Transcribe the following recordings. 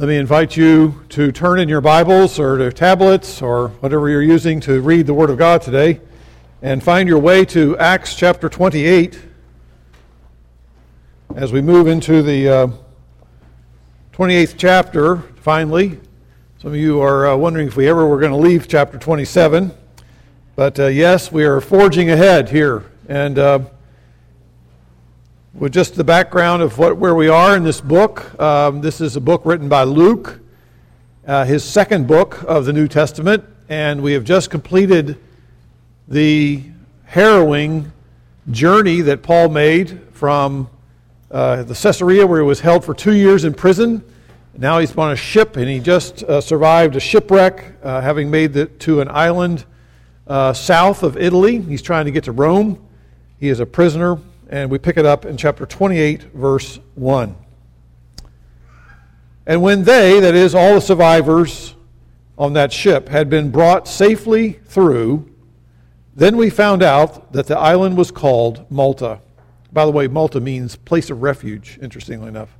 Let me invite you to turn in your Bibles or to tablets or whatever you're using to read the Word of God today and find your way to Acts chapter 28 as we move into the uh, 28th chapter finally. Some of you are uh, wondering if we ever were going to leave chapter 27. But uh, yes, we are forging ahead here. And uh, with just the background of what, where we are in this book, um, this is a book written by Luke, uh, his second book of the New Testament, and we have just completed the harrowing journey that Paul made from uh, the Caesarea, where he was held for two years in prison. Now he's on a ship, and he just uh, survived a shipwreck, uh, having made it to an island uh, south of Italy. He's trying to get to Rome. He is a prisoner and we pick it up in chapter 28, verse 1. And when they, that is, all the survivors on that ship, had been brought safely through, then we found out that the island was called Malta. By the way, Malta means place of refuge, interestingly enough.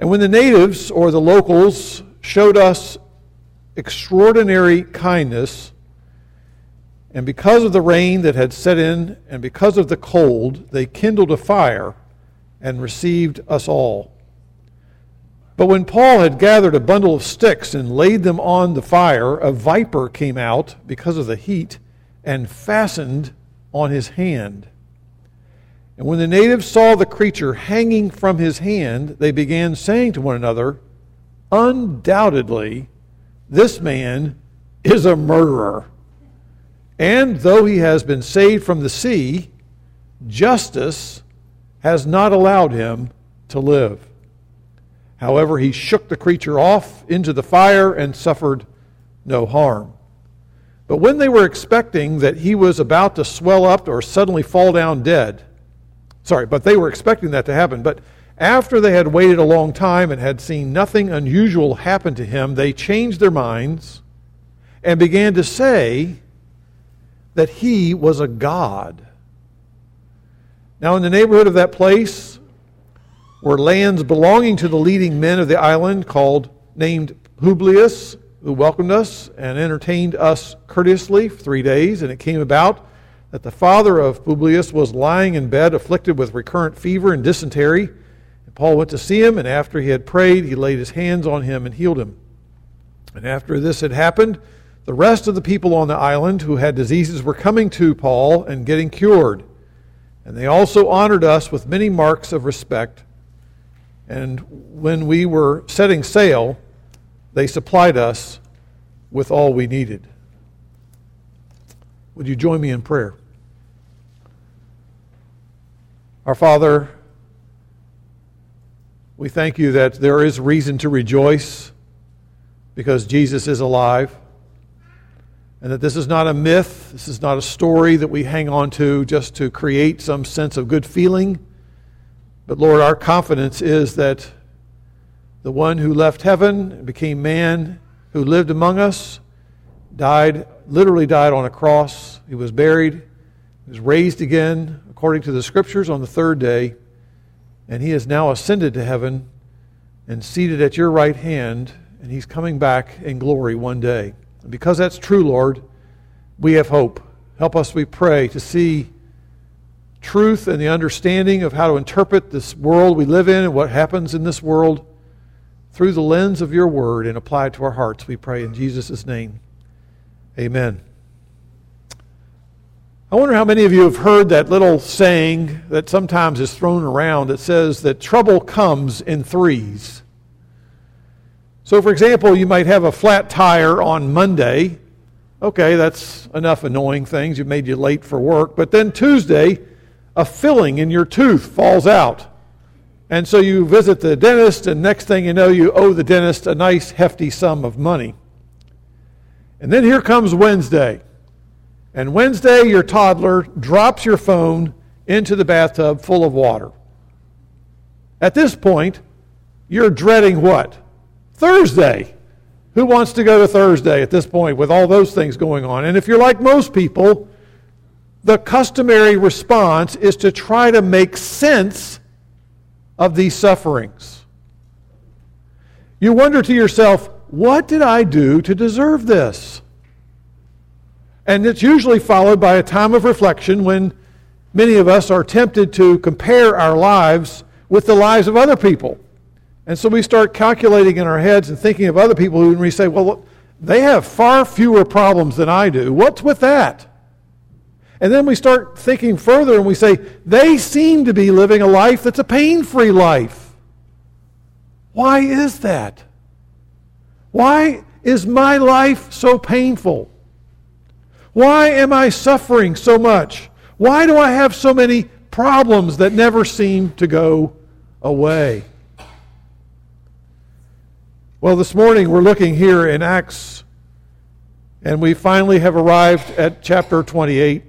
And when the natives or the locals showed us extraordinary kindness, and because of the rain that had set in, and because of the cold, they kindled a fire and received us all. But when Paul had gathered a bundle of sticks and laid them on the fire, a viper came out because of the heat and fastened on his hand. And when the natives saw the creature hanging from his hand, they began saying to one another, Undoubtedly, this man is a murderer. And though he has been saved from the sea, justice has not allowed him to live. However, he shook the creature off into the fire and suffered no harm. But when they were expecting that he was about to swell up or suddenly fall down dead, sorry, but they were expecting that to happen. But after they had waited a long time and had seen nothing unusual happen to him, they changed their minds and began to say, that he was a god. Now, in the neighborhood of that place were lands belonging to the leading men of the island called named Publius, who welcomed us and entertained us courteously for three days. And it came about that the father of Publius was lying in bed, afflicted with recurrent fever and dysentery. And Paul went to see him, and after he had prayed, he laid his hands on him and healed him. And after this had happened, the rest of the people on the island who had diseases were coming to Paul and getting cured. And they also honored us with many marks of respect. And when we were setting sail, they supplied us with all we needed. Would you join me in prayer? Our Father, we thank you that there is reason to rejoice because Jesus is alive and that this is not a myth, this is not a story that we hang on to just to create some sense of good feeling. But Lord, our confidence is that the one who left heaven and became man, who lived among us, died, literally died on a cross. He was buried, he was raised again, according to the scriptures, on the third day, and he has now ascended to heaven and seated at your right hand, and he's coming back in glory one day. And because that's true, Lord, we have hope. Help us, we pray, to see truth and the understanding of how to interpret this world we live in and what happens in this world through the lens of your word and apply it to our hearts, we pray in Jesus' name. Amen. I wonder how many of you have heard that little saying that sometimes is thrown around that says that trouble comes in threes. So, for example, you might have a flat tire on Monday. Okay, that's enough annoying things. You made you late for work. But then Tuesday, a filling in your tooth falls out. And so you visit the dentist, and next thing you know, you owe the dentist a nice hefty sum of money. And then here comes Wednesday. And Wednesday, your toddler drops your phone into the bathtub full of water. At this point, you're dreading what? Thursday. Who wants to go to Thursday at this point with all those things going on? And if you're like most people, the customary response is to try to make sense of these sufferings. You wonder to yourself, what did I do to deserve this? And it's usually followed by a time of reflection when many of us are tempted to compare our lives with the lives of other people. And so we start calculating in our heads and thinking of other people who we say, well, they have far fewer problems than I do. What's with that? And then we start thinking further and we say, they seem to be living a life that's a pain free life. Why is that? Why is my life so painful? Why am I suffering so much? Why do I have so many problems that never seem to go away? Well, this morning we're looking here in Acts, and we finally have arrived at chapter 28.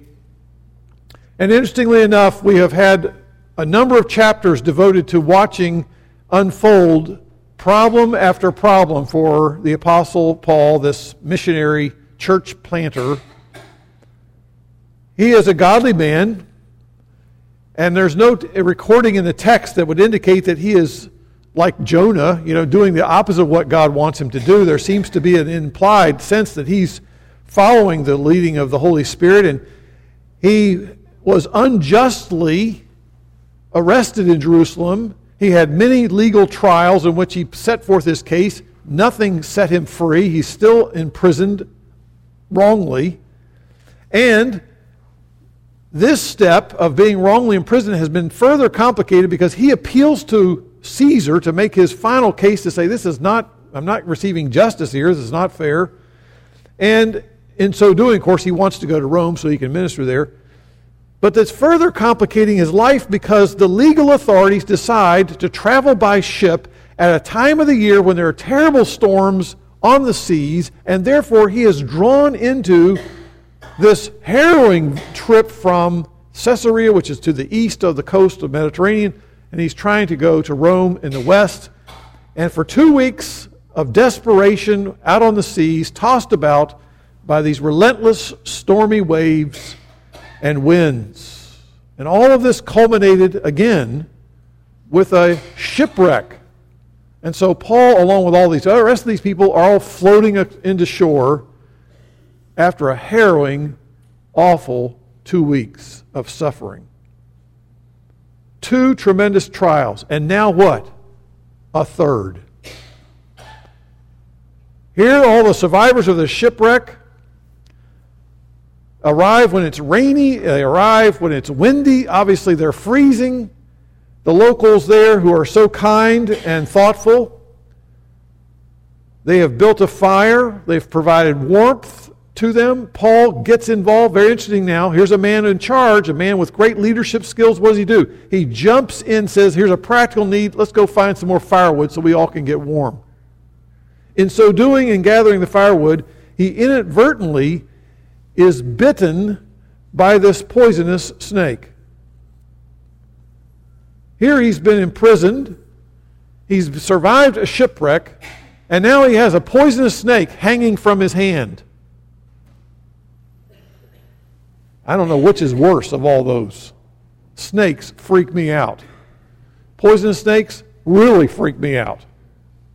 And interestingly enough, we have had a number of chapters devoted to watching unfold problem after problem for the Apostle Paul, this missionary church planter. He is a godly man, and there's no recording in the text that would indicate that he is like Jonah, you know, doing the opposite of what God wants him to do. There seems to be an implied sense that he's following the leading of the Holy Spirit, and he was unjustly arrested in Jerusalem. He had many legal trials in which he set forth his case. Nothing set him free. He's still imprisoned wrongly. And this step of being wrongly imprisoned has been further complicated because he appeals to Caesar to make his final case to say, This is not, I'm not receiving justice here, this is not fair. And in so doing, of course, he wants to go to Rome so he can minister there. But that's further complicating his life because the legal authorities decide to travel by ship at a time of the year when there are terrible storms on the seas, and therefore he is drawn into this harrowing trip from Caesarea, which is to the east of the coast of Mediterranean, and he's trying to go to Rome in the west. And for two weeks of desperation out on the seas, tossed about by these relentless stormy waves, and winds. And all of this culminated again with a shipwreck. And so Paul, along with all these other rest of these people, are all floating into shore after a harrowing, awful two weeks of suffering. Two tremendous trials. And now what? A third. Here, all the survivors of the shipwreck arrive when it's rainy, they arrive when it's windy. Obviously, they're freezing. The locals there who are so kind and thoughtful, they have built a fire, they've provided warmth to them. Paul gets involved. Very interesting now. Here's a man in charge, a man with great leadership skills. What does he do? He jumps in, says, Here's a practical need. Let's go find some more firewood so we all can get warm. In so doing and gathering the firewood, he inadvertently is bitten by this poisonous snake. Here he's been imprisoned, he's survived a shipwreck, and now he has a poisonous snake hanging from his hand. I don't know which is worse of all those. Snakes freak me out. Poisonous snakes really freak me out.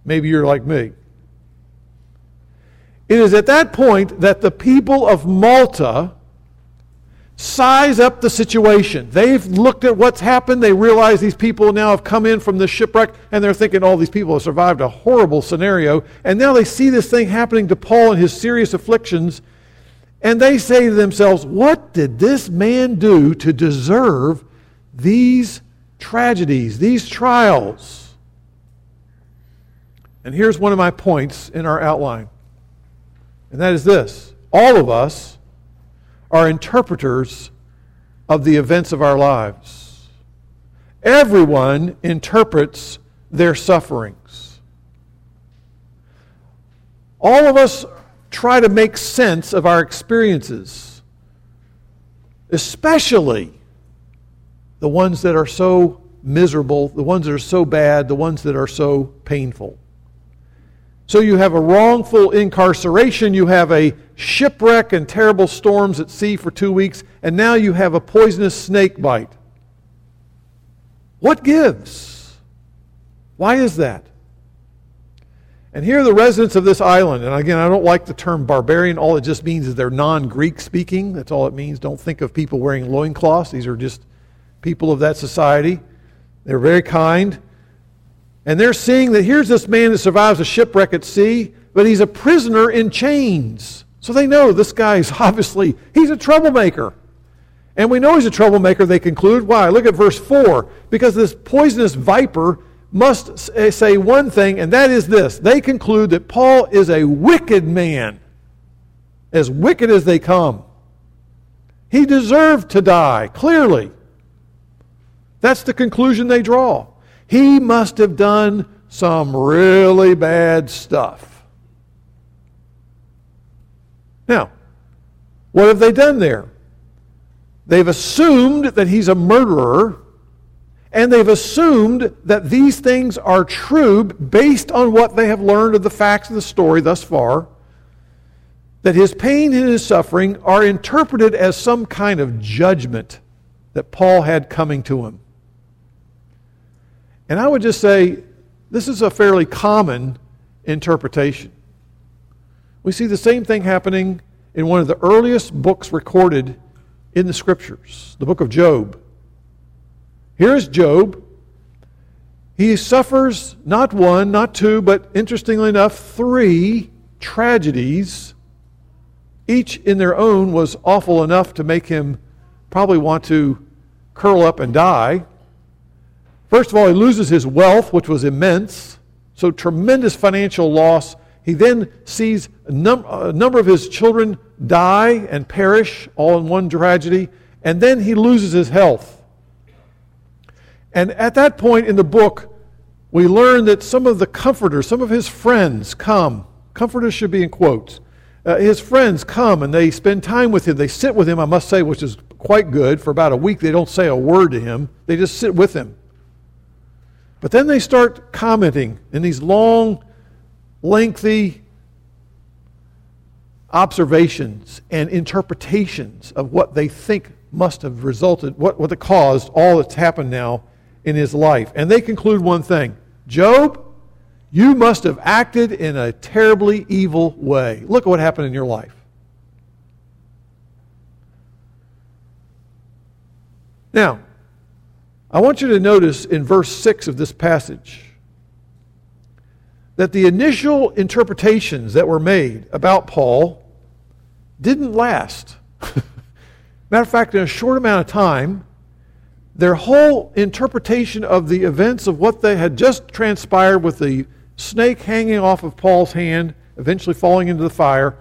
Maybe you're like me. It is at that point that the people of Malta size up the situation. They've looked at what's happened. They realize these people now have come in from the shipwreck and they're thinking, all oh, these people have survived a horrible scenario. And now they see this thing happening to Paul and his serious afflictions. And they say to themselves, what did this man do to deserve these tragedies, these trials? And here's one of my points in our outline. And that is this all of us are interpreters of the events of our lives. Everyone interprets their sufferings. All of us try to make sense of our experiences, especially the ones that are so miserable, the ones that are so bad, the ones that are so painful. So you have a wrongful incarceration, you have a shipwreck and terrible storms at sea for two weeks, and now you have a poisonous snake bite. What gives? Why is that? And here are the residents of this island. And again, I don't like the term barbarian. All it just means is they're non Greek speaking. That's all it means. Don't think of people wearing loincloths. These are just people of that society. They're very kind. And they're seeing that here's this man that survives a shipwreck at sea, but he's a prisoner in chains. So they know this guy's obviously, he's a troublemaker. And we know he's a troublemaker, they conclude. Why? Look at verse 4. Because this poisonous viper must eh, say one thing, and that is this. They conclude that Paul is a wicked man, as wicked as they come. He deserved to die, clearly. That's the conclusion they draw. He must have done some really bad stuff. Now, what have they done there? They've assumed that he's a murderer, and they've assumed that these things are true based on what they have learned of the facts of the story thus far, that his pain and his suffering are interpreted as some kind of judgment that Paul had coming to him. And I would just say this is a fairly common interpretation. We see the same thing happening in one of the earliest books recorded in the scriptures, the book of Job. Here's Job. He suffers not one, not two, but interestingly enough, three tragedies. Each in their own was awful enough to make him probably want to curl up and die. First of all, he loses his wealth, which was immense, so tremendous financial loss. He then sees a, num- a, number of his children die and perish all in one tragedy, and then he loses his health. And at that point in the book, we learn that some of the comforters, some of his friends come. Comforters should be in quotes. Uh, his friends come and they spend time with him. They sit with him, I must say, which is quite good. For about a week, they don't say a word to him, they just sit with him. But then they start commenting in these long, lengthy observations and interpretations of what they think must have resulted, what, what caused all that's happened now in his life. And they conclude one thing Job, you must have acted in a terribly evil way. Look at what happened in your life. Now, I want you to notice in verse 6 of this passage that the initial interpretations that were made about Paul didn't last. Matter of fact, in a short amount of time, their whole interpretation of the events of what they had just transpired with the snake hanging off of Paul's hand, eventually falling into the fire,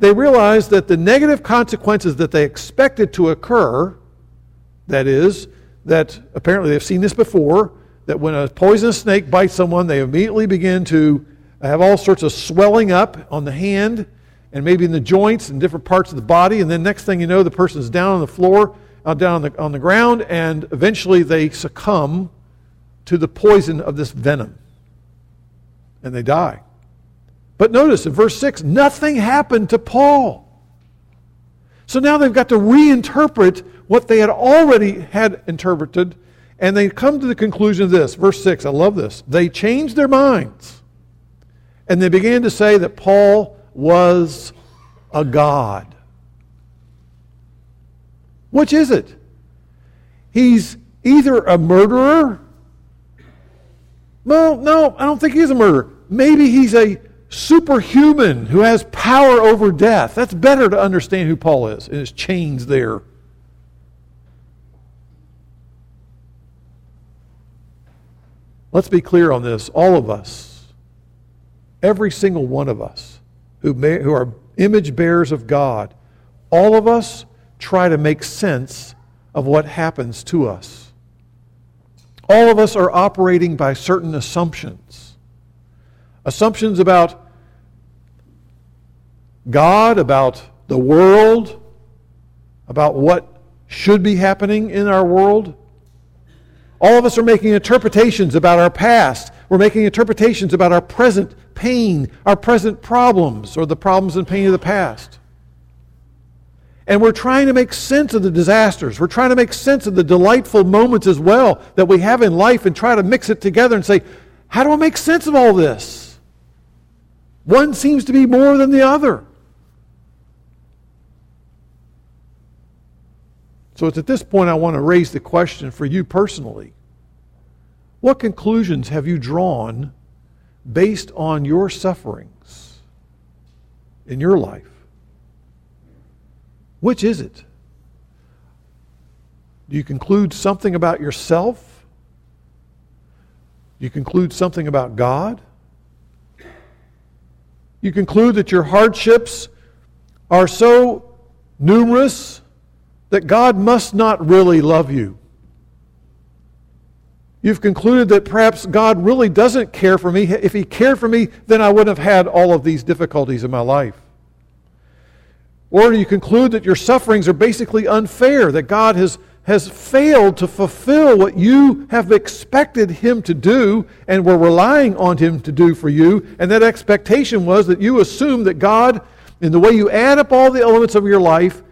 they realized that the negative consequences that they expected to occur, that is, that apparently they've seen this before that when a poisonous snake bites someone, they immediately begin to have all sorts of swelling up on the hand and maybe in the joints and different parts of the body. And then next thing you know, the person's down on the floor, uh, down on the, on the ground, and eventually they succumb to the poison of this venom and they die. But notice in verse 6, nothing happened to Paul. So now they've got to reinterpret what they had already had interpreted, and they come to the conclusion of this. Verse 6, I love this. They changed their minds, and they began to say that Paul was a god. Which is it? He's either a murderer. Well, no, I don't think he's a murderer. Maybe he's a superhuman who has power over death. That's better to understand who Paul is and his chains there. Let's be clear on this. All of us, every single one of us who, may, who are image bearers of God, all of us try to make sense of what happens to us. All of us are operating by certain assumptions assumptions about God, about the world, about what should be happening in our world. All of us are making interpretations about our past. We're making interpretations about our present pain, our present problems, or the problems and pain of the past. And we're trying to make sense of the disasters. We're trying to make sense of the delightful moments as well that we have in life and try to mix it together and say, how do I make sense of all this? One seems to be more than the other. So it's at this point I want to raise the question for you personally. What conclusions have you drawn based on your sufferings in your life? Which is it? Do you conclude something about yourself? Do you conclude something about God? You conclude that your hardships are so numerous that God must not really love you. You've concluded that perhaps God really doesn't care for me. If He cared for me, then I wouldn't have had all of these difficulties in my life. Or do you conclude that your sufferings are basically unfair, that God has, has failed to fulfill what you have expected Him to do and were relying on Him to do for you. And that expectation was that you assumed that God, in the way you add up all the elements of your life,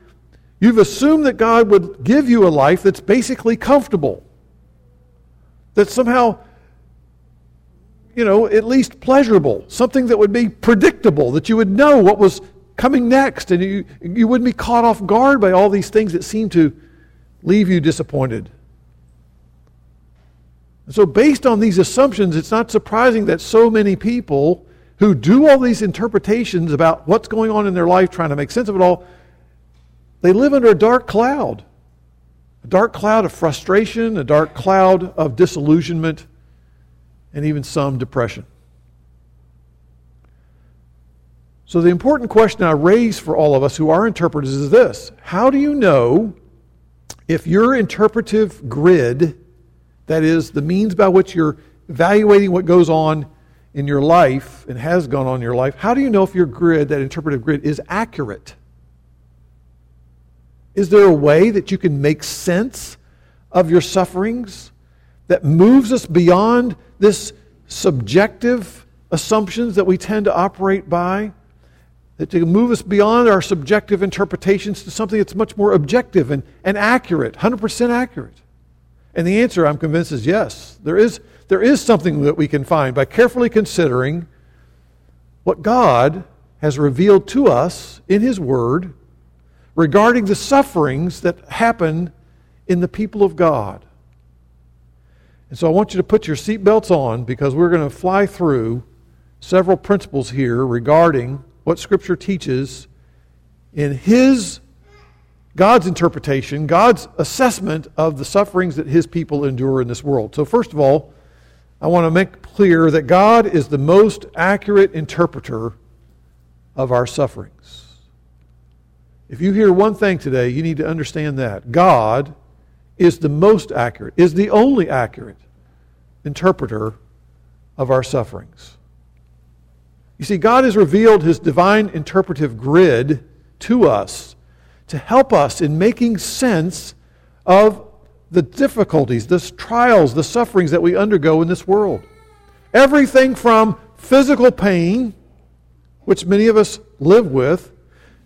You've assumed that God would give you a life that's basically comfortable, That somehow, you know, at least pleasurable, something that would be predictable, that you would know what was coming next, and you, you wouldn't be caught off guard by all these things that seem to leave you disappointed. so, based on these assumptions, it's not surprising that so many people who do all these interpretations about what's going on in their life, trying to make sense of it all, they live under a dark cloud a dark cloud of frustration, a dark cloud of disillusionment, and even some depression. So, the important question I raise for all of us who are interpreters is this How do you know if your interpretive grid, that is, the means by which you're evaluating what goes on in your life and has gone on in your life, how do you know if your grid, that interpretive grid, is accurate? Is there a way that you can make sense of your sufferings that moves us beyond this subjective assumptions that we tend to operate by? That to move us beyond our subjective interpretations to something that's much more objective and, and accurate, 100% accurate? And the answer, I'm convinced, is yes. There is, there is something that we can find by carefully considering what God has revealed to us in His Word regarding the sufferings that happen in the people of God. And so I want you to put your seatbelts on because we're going to fly through several principles here regarding what Scripture teaches in His, God's interpretation, God's assessment of the sufferings that His people endure in this world. So, first of all, I want to make clear that God is the most accurate interpreter of our sufferings. If you hear one thing today, you need to understand that. God is the most accurate, is the only accurate interpreter of our sufferings. You see, God has revealed his divine interpretive grid to us to help us in making sense of the difficulties, the trials, the sufferings that we undergo in this world. Everything from physical pain, which many of us live with,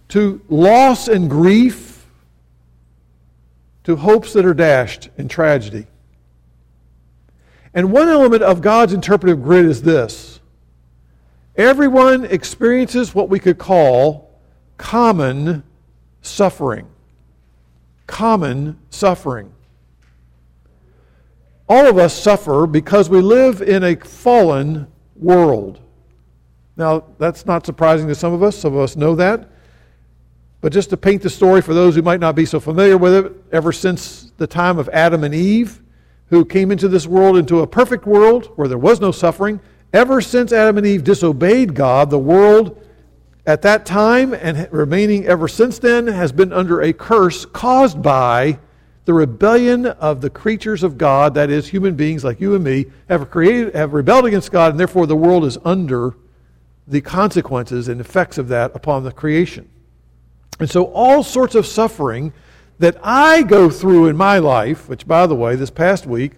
to loss and grief, to hopes that are dashed in tragedy. And one element of God's interpretive grid is this everyone experiences what we could call common suffering. Common suffering. All of us suffer because we live in a fallen world. Now, that's not surprising to some of us. Some of us know that. But just to paint the story for those who might not be so familiar with it, ever since the time of Adam and Eve, who came into this world, into a perfect world where there was no suffering, ever since Adam and Eve disobeyed God, the world at that time and remaining ever since then has been under a curse caused by the rebellion of the creatures of God, that is, human beings like you and me, have created, have rebelled against God, and therefore the world is under the consequences and effects of that upon the creation. And so, all sorts of suffering that I go through in my life, which, by the way, this past week,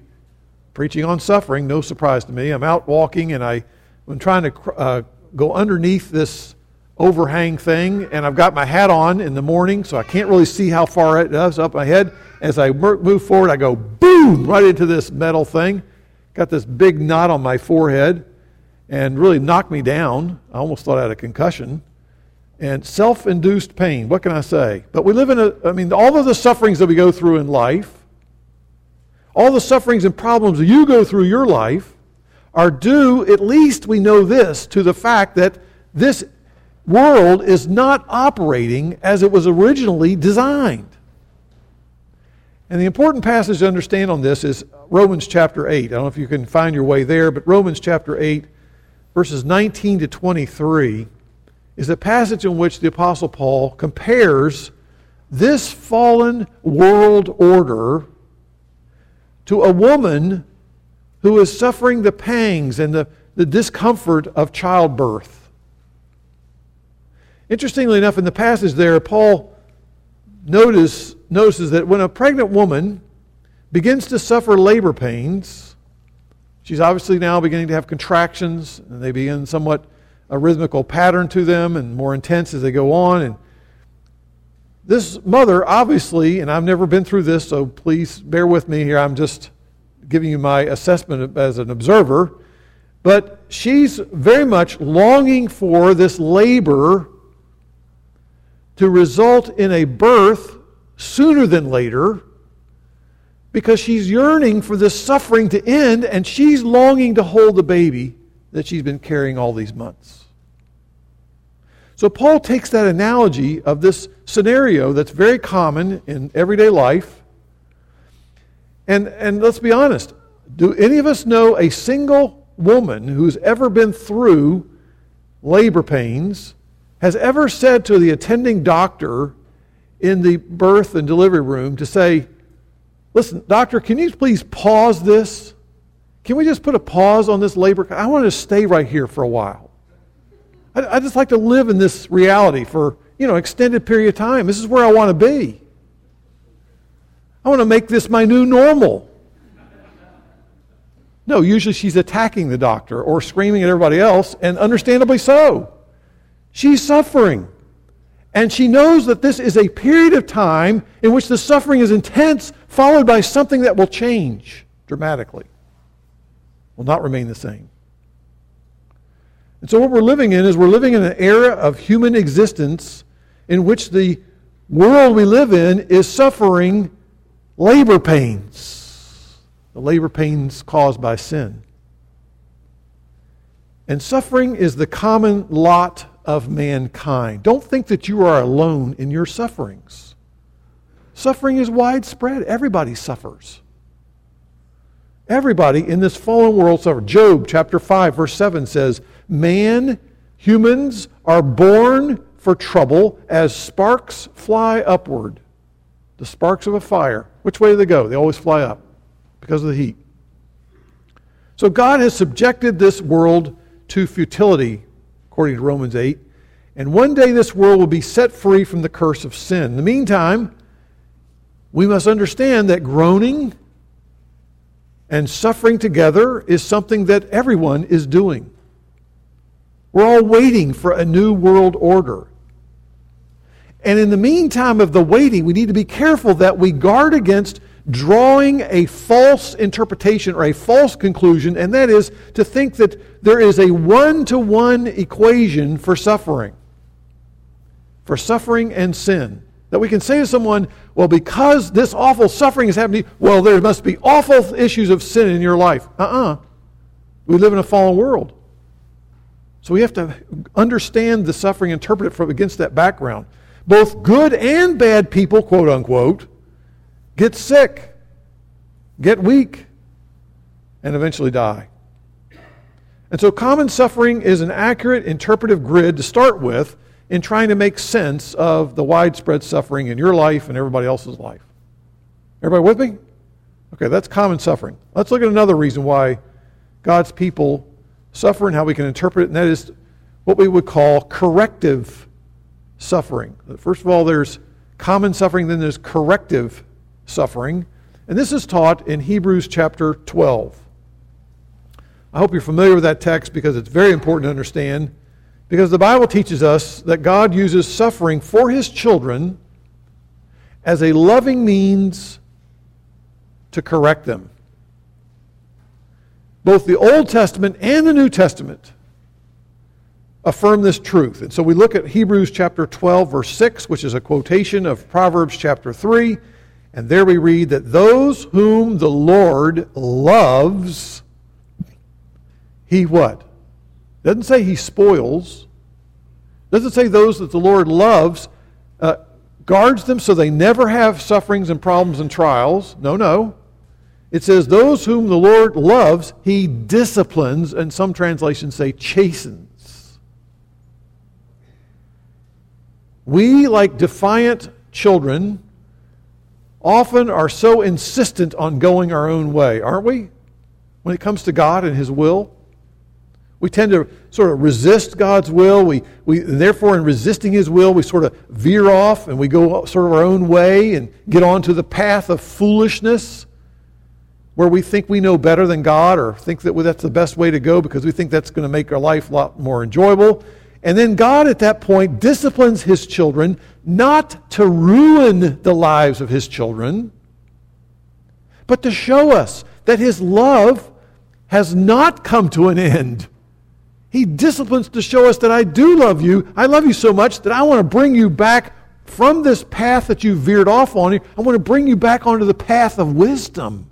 preaching on suffering, no surprise to me, I'm out walking and I, am trying to uh, go underneath this overhang thing, and I've got my hat on in the morning, so I can't really see how far it is up my head. As I move forward, I go boom right into this metal thing. Got this big knot on my forehead. and really knocked me down. I almost thought I had a concussion. And self induced pain, what can I say? But we live in a, I mean, all of the sufferings that we go through in life, all the sufferings and problems that you go through your life, are due, at least we know this, to the fact that this world is not operating as it was originally designed. And the important passage to understand on this is Romans chapter 8. I don't know if you can find your way there, but Romans chapter 8, verses 19 to 23, is a passage in which the Apostle Paul compares this fallen world order to a woman who is suffering the pangs and the, the discomfort of childbirth. Interestingly enough, in the passage there, Paul notice, notices that when a pregnant woman begins to suffer labor pains, she's obviously now beginning to have contractions, and they begin somewhat a rhythmical pattern to them and more intense as they go on. And this mother, obviously, and I've never been through this, so please bear with me here. I'm just giving you my assessment as an observer. But she's very much longing for this labor to result in a birth sooner than later because she's yearning for this suffering to end and she's longing to hold the baby that she's been carrying all these months. So Paul takes that analogy of this scenario that's very common in everyday life. And, and let's be honest, do any of us know a single woman who's ever been through labor pains has ever said to the attending doctor in the birth and delivery room to say, Listen, doctor, can you please pause this? Can we just put a pause on this labor? I want to stay right here for a while. I, I just like to live in this reality for, you know, extended period of time. This is where I want to be. I want to make this my new normal. No, usually she's attacking the doctor or screaming at everybody else, and understandably so. She's suffering. And she knows that this is a period of time in which the suffering is intense, followed by something that will change dramatically, will not remain the same. And so, what we're living in is we're living in an era of human existence in which the world we live in is suffering labor pains, the labor pains caused by sin. And suffering is the common lot of mankind. Don't think that you are alone in your sufferings. Suffering is widespread. Everybody suffers. Everybody in this fallen world suffers. Job chapter 5, verse 7 says, Man, humans are born for trouble as sparks fly upward. The sparks of a fire. Which way do they go? They always fly up because of the heat. So God has subjected this world to futility according to Romans 8. And one day this world will be set free from the curse of sin. In the meantime, we must understand that groaning and suffering together is something that everyone is doing. We're all waiting for a new world order. And in the meantime of the waiting, we need to be careful that we guard against drawing a false interpretation or a false conclusion, and that is to think that there is a one to one equation for suffering, for suffering and sin. That we can say to someone, well, because this awful suffering is happening, well, there must be awful issues of sin in your life. Uh uh-uh. uh We live in a fallen world. So we have to understand the suffering, interpret it from against that background. Both good and bad people, quote unquote, get sick, get weak, and eventually die. And so, common suffering is an accurate interpretive grid to start with in trying to make sense of the widespread suffering in your life and everybody else's life. Everybody with me? Okay, that's common suffering. Let's look at another reason why God's people suffer and how we can interpret it, and that is what we would call corrective suffering. First of all, there's common suffering, then there's corrective suffering. And this is taught in Hebrews chapter 12. I hope you're familiar with that text because it's very important to understand. Because the Bible teaches us that God uses suffering for his children as a loving means to correct them. Both the Old Testament and the New Testament affirm this truth. And so we look at Hebrews chapter 12, verse 6, which is a quotation of Proverbs chapter 3. And there we read that those whom the Lord loves, he what? Doesn't say he spoils. Doesn't say those that the Lord loves, uh, guards them so they never have sufferings and problems and trials. No, no. It says, those whom the Lord loves, he disciplines, and some translations say chastens. We, like defiant children, often are so insistent on going our own way, aren't we? When it comes to God and His will. We tend to sort of resist God's will. We, we, therefore, in resisting His will, we sort of veer off and we go sort of our own way and get onto the path of foolishness where we think we know better than God or think that that's the best way to go because we think that's going to make our life a lot more enjoyable. And then God at that point disciplines his children not to ruin the lives of his children, but to show us that his love has not come to an end. He disciplines to show us that I do love you. I love you so much that I want to bring you back from this path that you veered off on. I want to bring you back onto the path of wisdom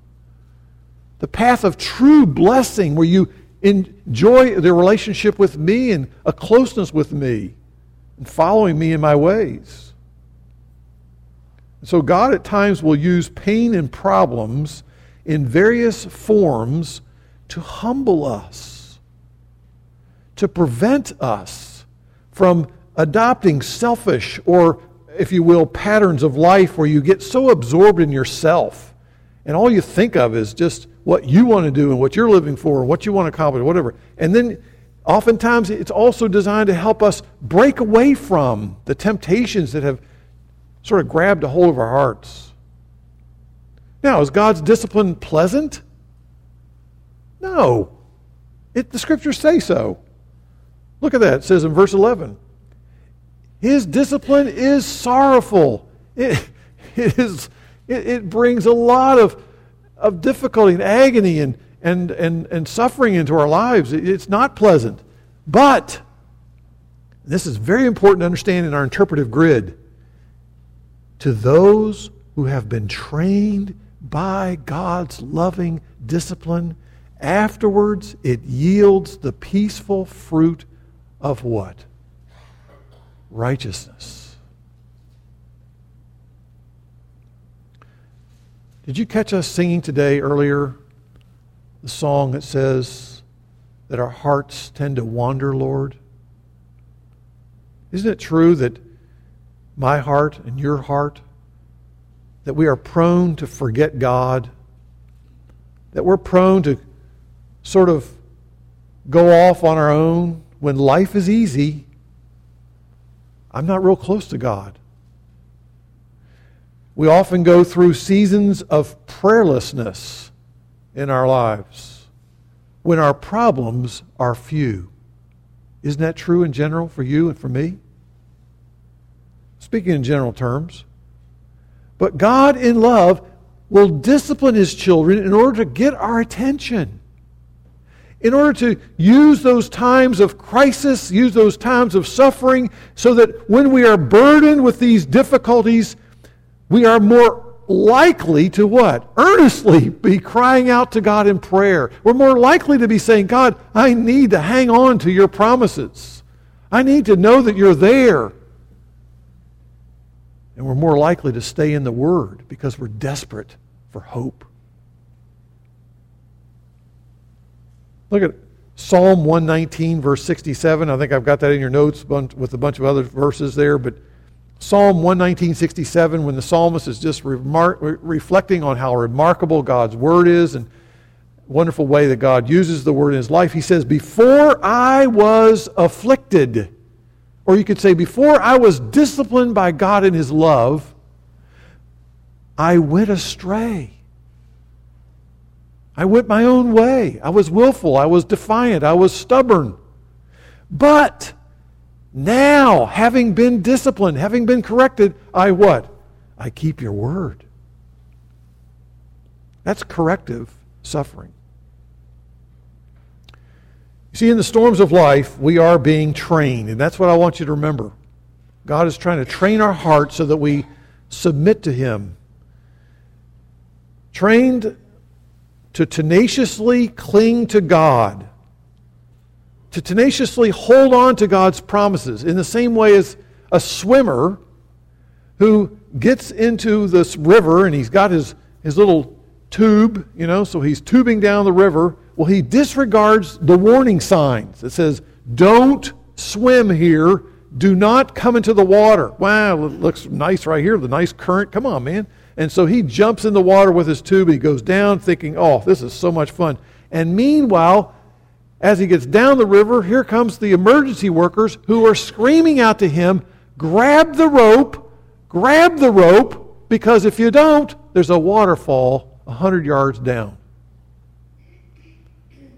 the path of true blessing where you enjoy the relationship with me and a closeness with me and following me in my ways. So, God at times will use pain and problems in various forms to humble us, to prevent us from adopting selfish or, if you will, patterns of life where you get so absorbed in yourself and all you think of is just what you want to do and what you're living for, what you want to accomplish, whatever. And then oftentimes it's also designed to help us break away from the temptations that have sort of grabbed a hold of our hearts. Now, is God's discipline pleasant? No. It, the scriptures say so. Look at that. It says in verse 11 His discipline is sorrowful. It, it, is, it, it brings a lot of of difficulty and agony and, and, and, and suffering into our lives. It's not pleasant. But, this is very important to understand in our interpretive grid, to those who have been trained by God's loving discipline, afterwards it yields the peaceful fruit of what? Righteousness. Did you catch us singing today earlier the song that says that our hearts tend to wander, Lord? Isn't it true that my heart and your heart, that we are prone to forget God, that we're prone to sort of go off on our own when life is easy? I'm not real close to God. We often go through seasons of prayerlessness in our lives when our problems are few. Isn't that true in general for you and for me? Speaking in general terms. But God, in love, will discipline his children in order to get our attention. In order to use those times of crisis, use those times of suffering, so that when we are burdened with these difficulties, we are more likely to what? Earnestly be crying out to God in prayer. We're more likely to be saying, God, I need to hang on to your promises. I need to know that you're there. And we're more likely to stay in the Word because we're desperate for hope. Look at Psalm 119, verse 67. I think I've got that in your notes with a bunch of other verses there, but Psalm 119.67, when the psalmist is just remar- reflecting on how remarkable God's word is and wonderful way that God uses the word in his life, he says, Before I was afflicted, or you could say, Before I was disciplined by God in his love, I went astray. I went my own way. I was willful. I was defiant. I was stubborn. But now, having been disciplined, having been corrected, I what? I keep your word. That's corrective suffering. You See, in the storms of life, we are being trained, and that's what I want you to remember. God is trying to train our hearts so that we submit to Him. Trained to tenaciously cling to God, to tenaciously hold on to God's promises, in the same way as a swimmer who gets into this river and he's got his, his little tube, you know, so he's tubing down the river. Well, he disregards the warning signs. It says, don't swim here. Do not come into the water. Wow, it looks nice right here, the nice current. Come on, man. And so he jumps in the water with his tube. He goes down thinking, oh, this is so much fun. And meanwhile, as he gets down the river, here comes the emergency workers who are screaming out to him, grab the rope, grab the rope, because if you don't, there's a waterfall 100 yards down.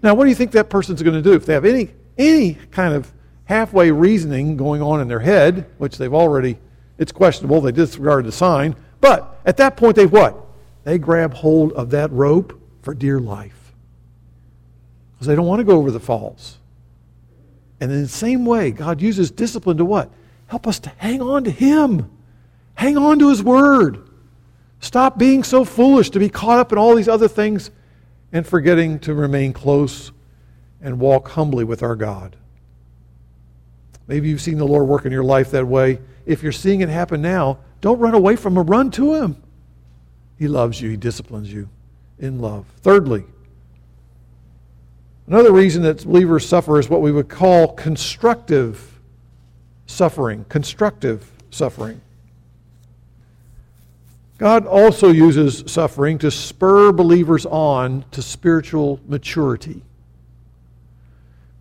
Now, what do you think that person's going to do? If they have any, any kind of halfway reasoning going on in their head, which they've already, it's questionable, they disregard the sign, but at that point, they what? They grab hold of that rope for dear life. Because they don't want to go over the falls. And in the same way, God uses discipline to what? Help us to hang on to Him. Hang on to His Word. Stop being so foolish to be caught up in all these other things and forgetting to remain close and walk humbly with our God. Maybe you've seen the Lord work in your life that way. If you're seeing it happen now, don't run away from him, run to him. He loves you, he disciplines you in love. Thirdly, another reason that believers suffer is what we would call constructive suffering. Constructive suffering. God also uses suffering to spur believers on to spiritual maturity.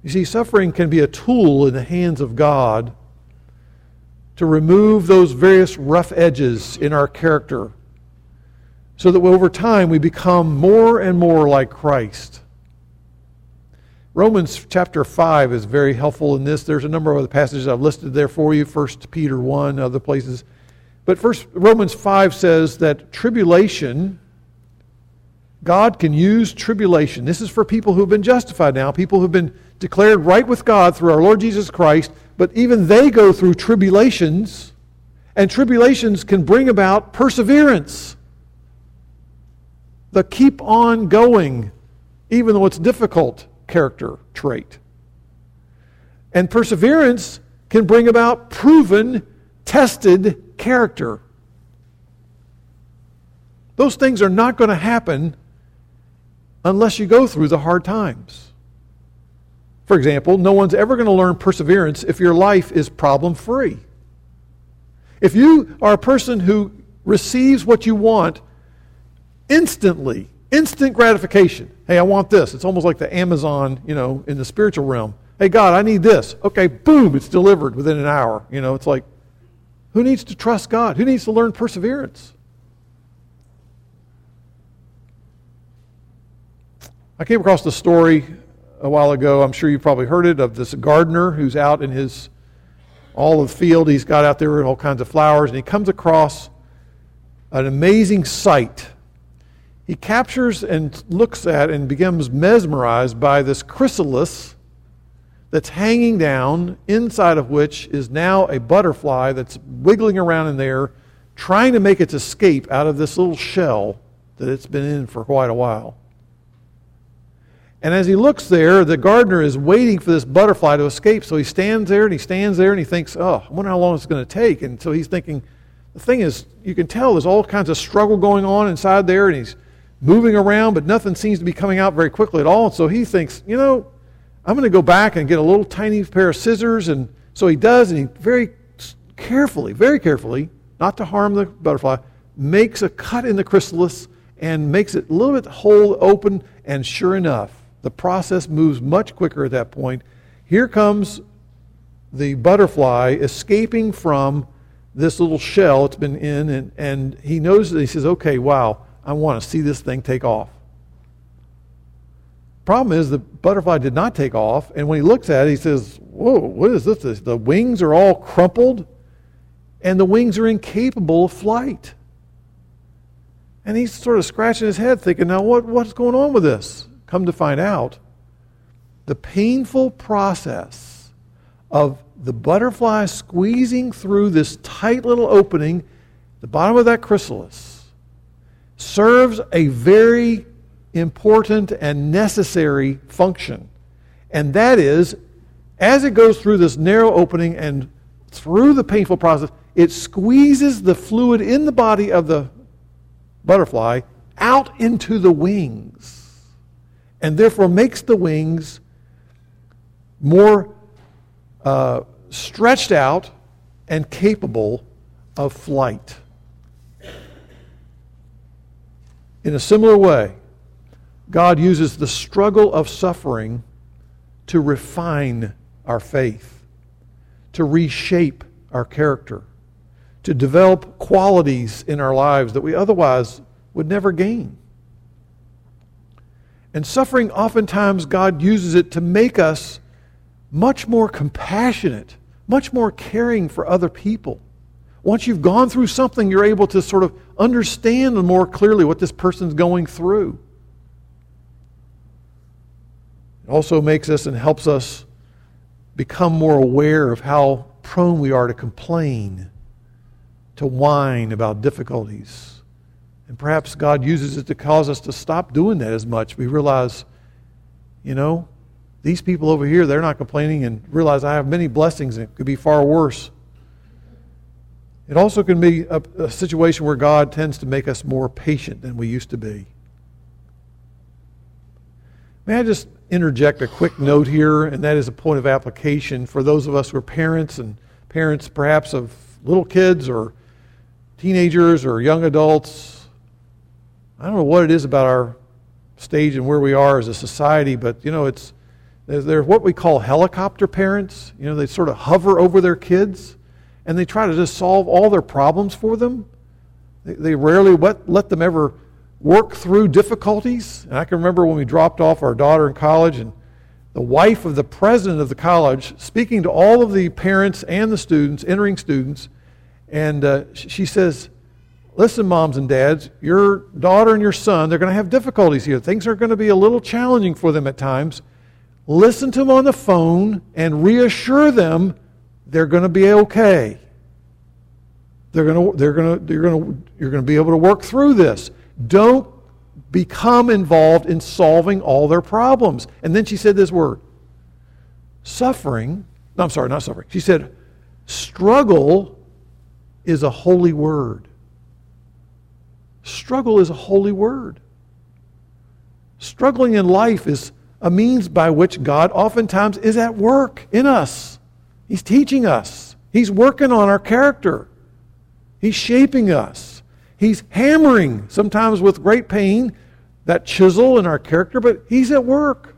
You see, suffering can be a tool in the hands of God to remove those various rough edges in our character so that over time we become more and more like Christ. Romans chapter 5 is very helpful in this. There's a number of other passages I've listed there for you, 1 Peter 1, other places. But first Romans 5 says that tribulation God can use tribulation. This is for people who have been justified now, people who have been declared right with God through our Lord Jesus Christ, but even they go through tribulations, and tribulations can bring about perseverance. The keep on going, even though it's difficult character trait. And perseverance can bring about proven, tested character. Those things are not going to happen unless you go through the hard times. For example, no one's ever going to learn perseverance if your life is problem free. If you are a person who receives what you want instantly, instant gratification. Hey, I want this. It's almost like the Amazon, you know, in the spiritual realm. Hey, God, I need this. Okay, boom, it's delivered within an hour. You know, it's like, who needs to trust God? Who needs to learn perseverance? I came across the story a while ago. I'm sure you've probably heard it of this gardener who's out in his olive field. He's got out there all kinds of flowers, and he comes across an amazing sight. He captures and looks at and becomes mesmerized by this chrysalis that's hanging down, inside of which is now a butterfly that's wiggling around in there, trying to make its escape out of this little shell that it's been in for quite a while. And as he looks there, the gardener is waiting for this butterfly to escape. So he stands there and he stands there and he thinks, oh, I wonder how long it's going to take. And so he's thinking, the thing is, you can tell there's all kinds of struggle going on inside there and he's moving around, but nothing seems to be coming out very quickly at all. So he thinks, you know, I'm going to go back and get a little tiny pair of scissors. And so he does, and he very carefully, very carefully, not to harm the butterfly, makes a cut in the chrysalis and makes it a little bit whole open. And sure enough, the process moves much quicker at that point. Here comes the butterfly escaping from this little shell it's been in, and, and he knows that he says, okay, wow, I want to see this thing take off. Problem is, the butterfly did not take off, and when he looks at it, he says, whoa, what is this? The wings are all crumpled, and the wings are incapable of flight. And he's sort of scratching his head, thinking, now what, what's going on with this? Come to find out, the painful process of the butterfly squeezing through this tight little opening, the bottom of that chrysalis, serves a very important and necessary function. And that is, as it goes through this narrow opening and through the painful process, it squeezes the fluid in the body of the butterfly out into the wings, and therefore makes the wings more uh, stretched out and capable of flight. In a similar way, God uses the struggle of suffering to refine our faith, to reshape our character, to develop qualities in our lives that we otherwise would never gain. And suffering, oftentimes, God uses it to make us much more compassionate, much more caring for other people. Once you've gone through something, you're able to sort of understand more clearly what this person's going through. It also makes us and helps us become more aware of how prone we are to complain, to whine about difficulties. And perhaps God uses it to cause us to stop doing that as much. We realize, you know, these people over here, they're not complaining and realize I have many blessings and it could be far worse. It also can be a, a, situation where God tends to make us more patient than we used to be. May I just interject a quick note here, and that is a point of application for those of us who are parents and parents perhaps of little kids or teenagers or young adults. I don't know what it is about our stage and where we are as a society, but you know, it's they're what we call helicopter parents. You know, they sort of hover over their kids and they try to just solve all their problems for them. They, they rarely let, let them ever work through difficulties. And I can remember when we dropped off our daughter in college and the wife of the president of the college speaking to all of the parents and the students, entering students, and uh, she says, Listen, moms and dads, your daughter and your son, they're going to have difficulties here. Things are going to be a little challenging for them at times listen to them on the phone and reassure them they're going to be okay. They're going to, they're going to, they're going to, you're going to be able to work through this. Don't become involved in solving all their problems. And then she said this word suffering. No, I'm sorry, not suffering. She said, struggle is a holy word. Struggle is a holy word. Struggling in life is a means by which God oftentimes is at work in us. He's teaching us, He's working on our character, He's shaping us, He's hammering, sometimes with great pain, that chisel in our character, but He's at work.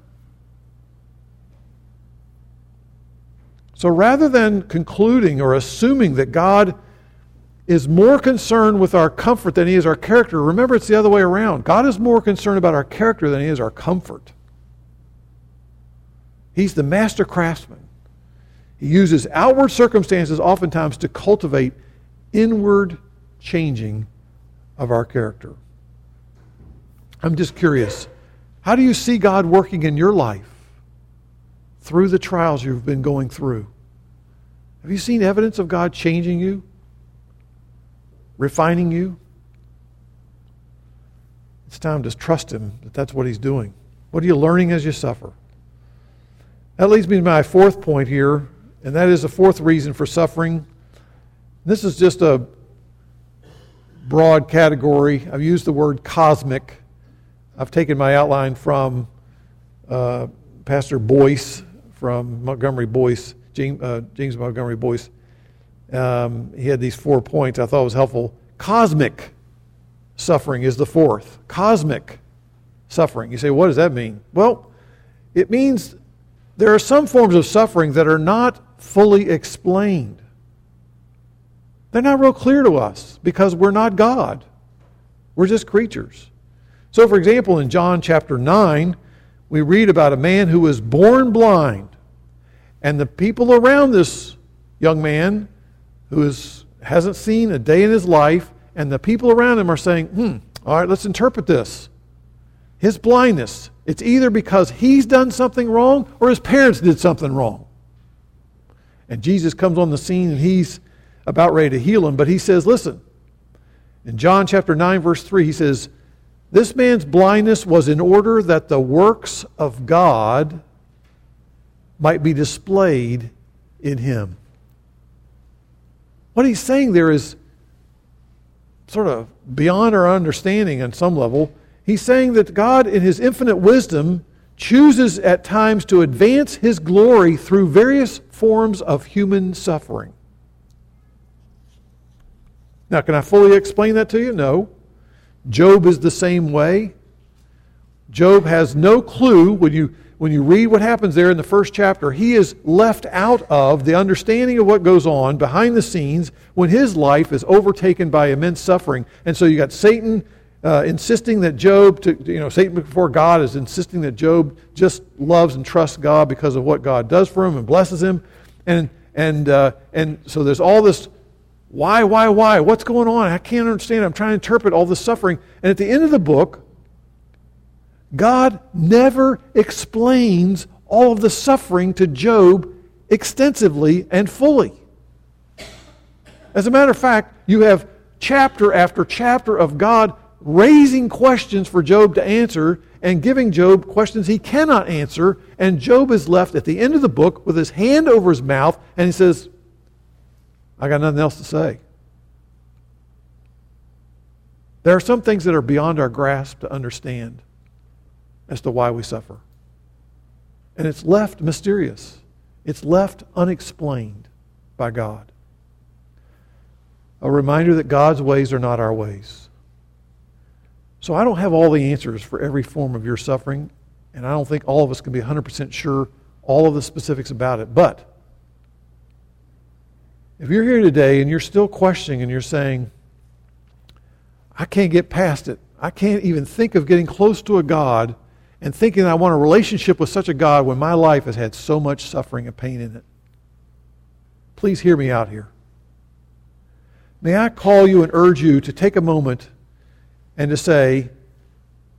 So rather than concluding or assuming that God is more concerned with our comfort than he is our character, remember it's the other way around. God is more concerned about our character than he is our comfort. He's the master craftsman. He uses outward circumstances oftentimes to cultivate inward changing of our character. I'm just curious. How do you see God working in your life through the trials you've been going through? Have you seen evidence of God changing you, refining you? It's time to trust Him that that's what He's doing. What are you learning as you suffer? That leads me to my fourth point here, and that is the fourth reason for suffering. This is just a broad category. I've used the word cosmic. I've taken my outline from uh, Pastor Boice, from Montgomery Boice, James, uh, James Montgomery Boice. Um, he had these four points I thought was helpful. Cosmic suffering is the fourth. Cosmic suffering. You say, what does that mean? Well, it means there are some forms of suffering that are not fully explained. They're not real clear to us because we're not God. We're just creatures. So, for example, in John chapter 9, we read about a man who was born blind. And the people around this young man who is, hasn't seen a day in his life, and the people around him are saying, hmm, all right, let's interpret this. his blindness, it's either because he's done something wrong or his parents did something wrong. And Jesus comes on the scene and he's about ready to heal him, but he says, Listen, in John chapter 9, verse 3, he says, This man's blindness was in order that the works of God might be displayed in him. What he's saying there is sort of beyond our understanding on some level. He's saying that God, in his infinite wisdom, chooses at times to advance his glory through various forms of human suffering. Now, can I fully explain that to you? No. Job is the same way. Job has no clue when you when you read what happens there in the first chapter, he is left out of the understanding of what goes on behind the scenes when his life is overtaken by immense suffering. And so you got Satan uh, insisting that Job, to, you know, Satan before God is insisting that Job just loves and trusts God because of what God does for him and blesses him. And, and, uh, and so there's all this why, why, why? What's going on? I can't understand. I'm trying to interpret all this suffering. And at the end of the book, God never explains all of the suffering to Job extensively and fully. As a matter of fact, you have chapter after chapter of God raising questions for Job to answer and giving Job questions he cannot answer. And Job is left at the end of the book with his hand over his mouth and he says, I got nothing else to say. There are some things that are beyond our grasp to understand as to why we suffer. And it's left mysterious, it's left unexplained by God. A reminder that God's ways are not our ways. So I don't have all the answers for every form of your suffering, and I don't think all of us can be 100% sure all of the specifics about it. But if you're here today and you're still questioning and you're saying, I can't get past it, I can't even think of getting close to a God and thinking I want a relationship with such a God when my life has had so much suffering and pain in it. Please hear me out here. May I call you and urge you to take a moment and to say,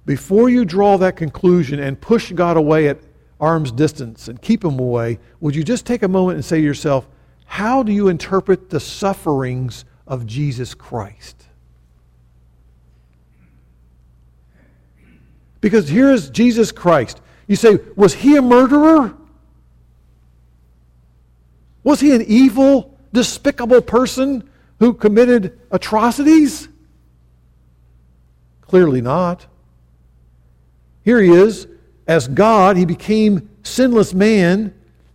before you draw that conclusion and push God away at arm's distance and keep him away, would you just take a moment and say to yourself, how do you interpret the sufferings of Jesus Christ? Because here is Jesus Christ. You say, was he a murderer? Was he an evil, despicable person who committed atrocities? Clearly not. Here he is. As God, he became sinless man.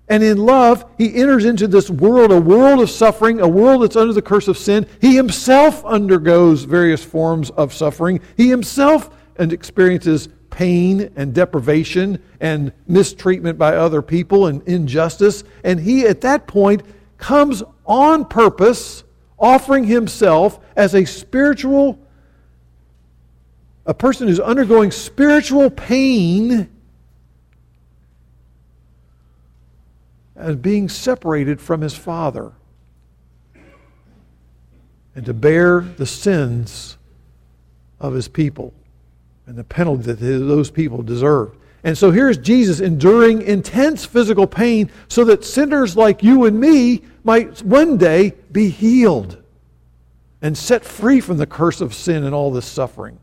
And in love, he enters into this world, a world of suffering, a world that's under the curse of sin. He himself undergoes various forms of suffering. He himself experiences pain and deprivation and mistreatment by other people and injustice. And he, at that point, comes on purpose, offering himself as a spiritual, a person who's undergoing spiritual pain as being separated from his Father and to bear the sins of his people and the penalty that those people deserve. And so here's Jesus enduring intense physical pain so that sinners like you and me might one day be healed and set free from the curse of sin and all this suffering.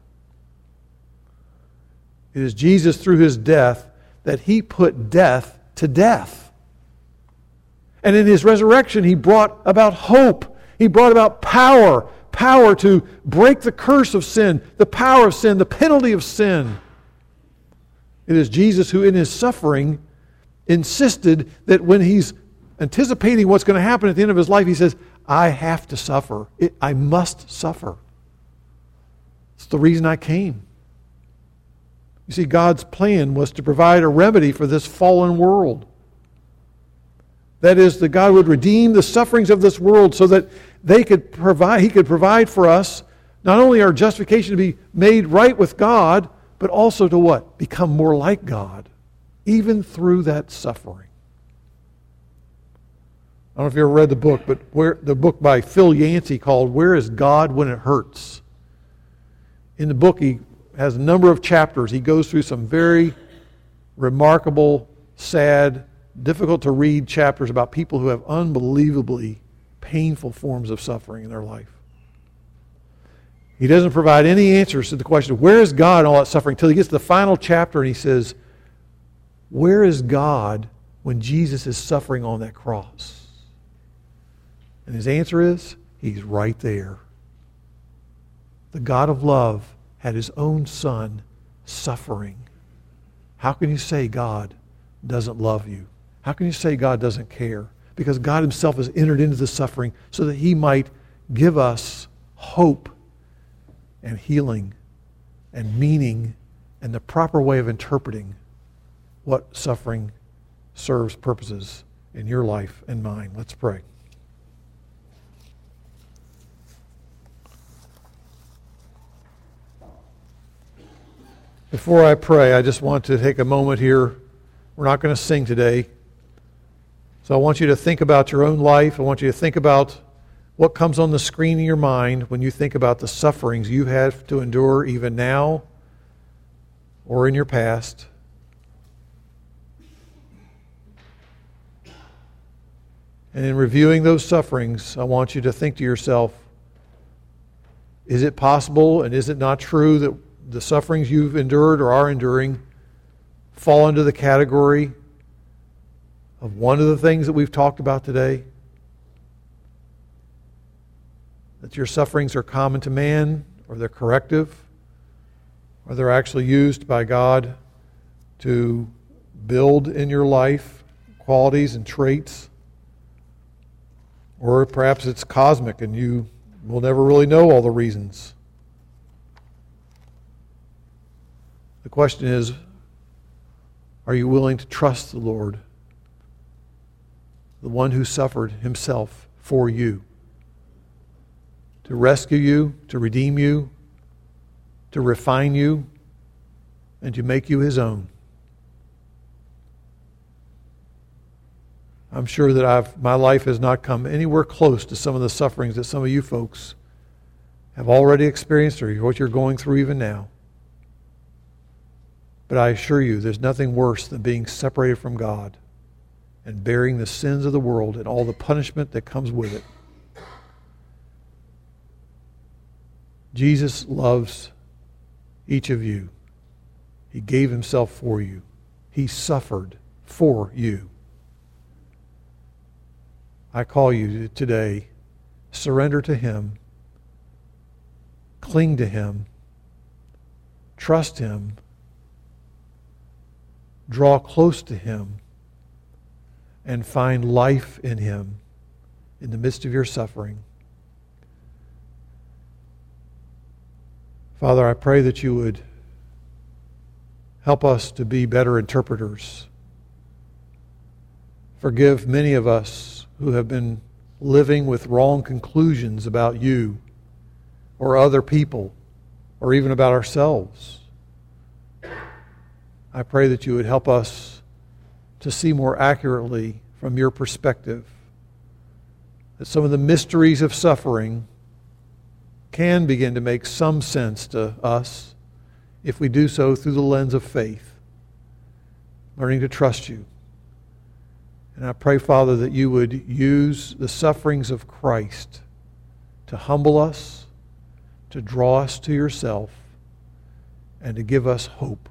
It is Jesus through his death that he put death to death. And in his resurrection, he brought about hope. He brought about power power to break the curse of sin, the power of sin, the penalty of sin. It is Jesus who, in his suffering, insisted that when he's anticipating what's going to happen at the end of his life, he says, I have to suffer. It, I must suffer. It's the reason I came. You see, God's plan was to provide a remedy for this fallen world. That is, that God would redeem the sufferings of this world so that they could provide, He could provide for us not only our justification to be made right with God, but also to what? Become more like God, even through that suffering. I don't know if you ever read the book, but where, the book by Phil Yancey called Where is God When It Hurts? In the book, he has a number of chapters. He goes through some very remarkable, sad, difficult to read chapters about people who have unbelievably painful forms of suffering in their life. He doesn't provide any answers to the question of where is God in all that suffering until he gets to the final chapter and he says, Where is God when Jesus is suffering on that cross? And his answer is, He's right there. The God of love had his own son suffering. How can you say God doesn't love you? How can you say God doesn't care? Because God himself has entered into the suffering so that he might give us hope and healing and meaning and the proper way of interpreting what suffering serves purposes in your life and mine. Let's pray. Before I pray, I just want to take a moment here. We're not going to sing today. So I want you to think about your own life. I want you to think about what comes on the screen in your mind when you think about the sufferings you have to endure even now or in your past. And in reviewing those sufferings, I want you to think to yourself is it possible and is it not true that the sufferings you've endured or are enduring fall into the category of one of the things that we've talked about today? that your sufferings are common to man, or they're corrective, or they're actually used by God to build in your life qualities and traits, or perhaps it's cosmic and you will never really know all the reasons. The question is are you willing to trust the Lord, the one who suffered himself for you? to rescue you, to redeem you, to refine you, and to make you his own. I'm sure that I've, my life has not come anywhere close to some of the sufferings that some of you folks have already experienced or what you're going through even now. But I assure you, there's nothing worse than being separated from God and bearing the sins of the world and all the punishment that comes with it. Jesus loves each of you. He gave himself for you. He suffered for you. I call you today, surrender to him, cling to him, trust him, draw close to him, and find life in him in the midst of your suffering. Father, I pray that you would help us to be better interpreters. Forgive many of us who have been living with wrong conclusions about you or other people or even about ourselves. I pray that you would help us to see more accurately from your perspective that some of the mysteries of suffering can begin to make some sense to us if we do so through the lens of faith, learning to trust you. And I pray, Father, that you would use the sufferings of Christ to humble us, to draw us to yourself, and to give us hope.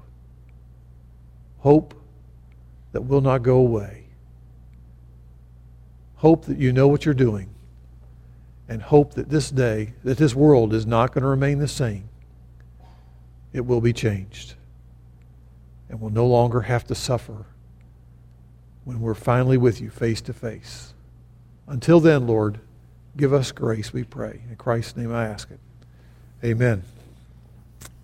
Hope that will not go away. Hope that you know what you're doing and hope that this day, that this world is not going to remain the same. It will be changed. And we'll no longer have to suffer when we're finally with you face to face. Until then, Lord, give us grace, we pray. In Christ's name I ask it. Amen.